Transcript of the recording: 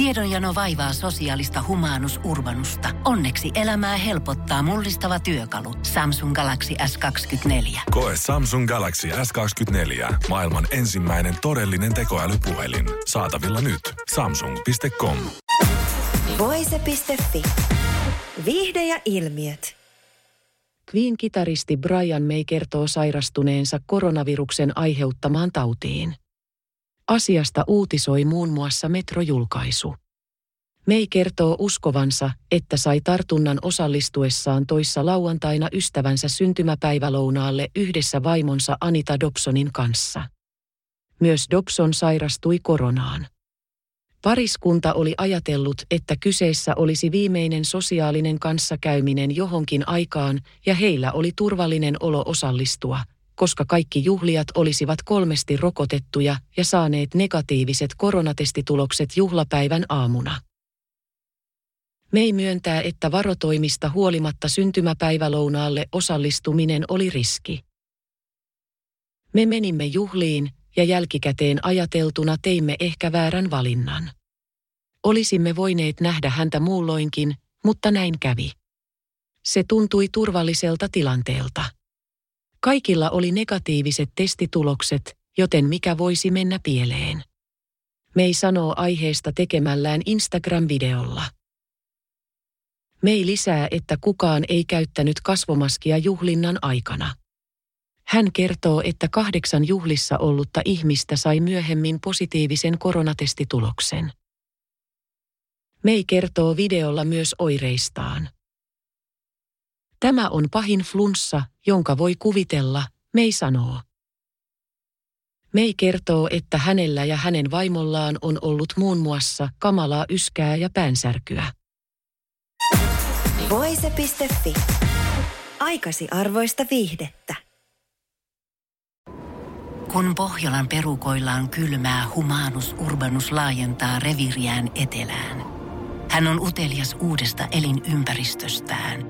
Tiedonjano vaivaa sosiaalista humanus urbanusta. Onneksi elämää helpottaa mullistava työkalu. Samsung Galaxy S24. Koe Samsung Galaxy S24. Maailman ensimmäinen todellinen tekoälypuhelin. Saatavilla nyt. Samsung.com. Voise.fi. Viihde ja ilmiöt. Queen-kitaristi Brian May kertoo sairastuneensa koronaviruksen aiheuttamaan tautiin. Asiasta uutisoi muun muassa metrojulkaisu. May kertoo uskovansa, että sai tartunnan osallistuessaan toissa lauantaina ystävänsä syntymäpäivälounaalle yhdessä vaimonsa Anita Dobsonin kanssa. Myös Dobson sairastui koronaan. Pariskunta oli ajatellut, että kyseessä olisi viimeinen sosiaalinen kanssakäyminen johonkin aikaan ja heillä oli turvallinen olo osallistua, koska kaikki juhlijat olisivat kolmesti rokotettuja ja saaneet negatiiviset koronatestitulokset juhlapäivän aamuna. Mei myöntää, että varotoimista huolimatta syntymäpäivälounaalle osallistuminen oli riski. Me menimme juhliin ja jälkikäteen ajateltuna teimme ehkä väärän valinnan. Olisimme voineet nähdä häntä muulloinkin, mutta näin kävi. Se tuntui turvalliselta tilanteelta. Kaikilla oli negatiiviset testitulokset, joten mikä voisi mennä pieleen. Mei sanoo aiheesta tekemällään Instagram-videolla. Mei lisää, että kukaan ei käyttänyt kasvomaskia juhlinnan aikana. Hän kertoo, että kahdeksan juhlissa ollutta ihmistä sai myöhemmin positiivisen koronatestituloksen. Mei kertoo videolla myös oireistaan. Tämä on pahin flunssa, jonka voi kuvitella, Mei sanoo. Mei kertoo, että hänellä ja hänen vaimollaan on ollut muun muassa kamalaa yskää ja päänsärkyä. Voise.fi. Aikasi arvoista viihdettä. Kun Pohjolan perukoillaan kylmää, humanus urbanus laajentaa reviriään etelään. Hän on utelias uudesta elinympäristöstään.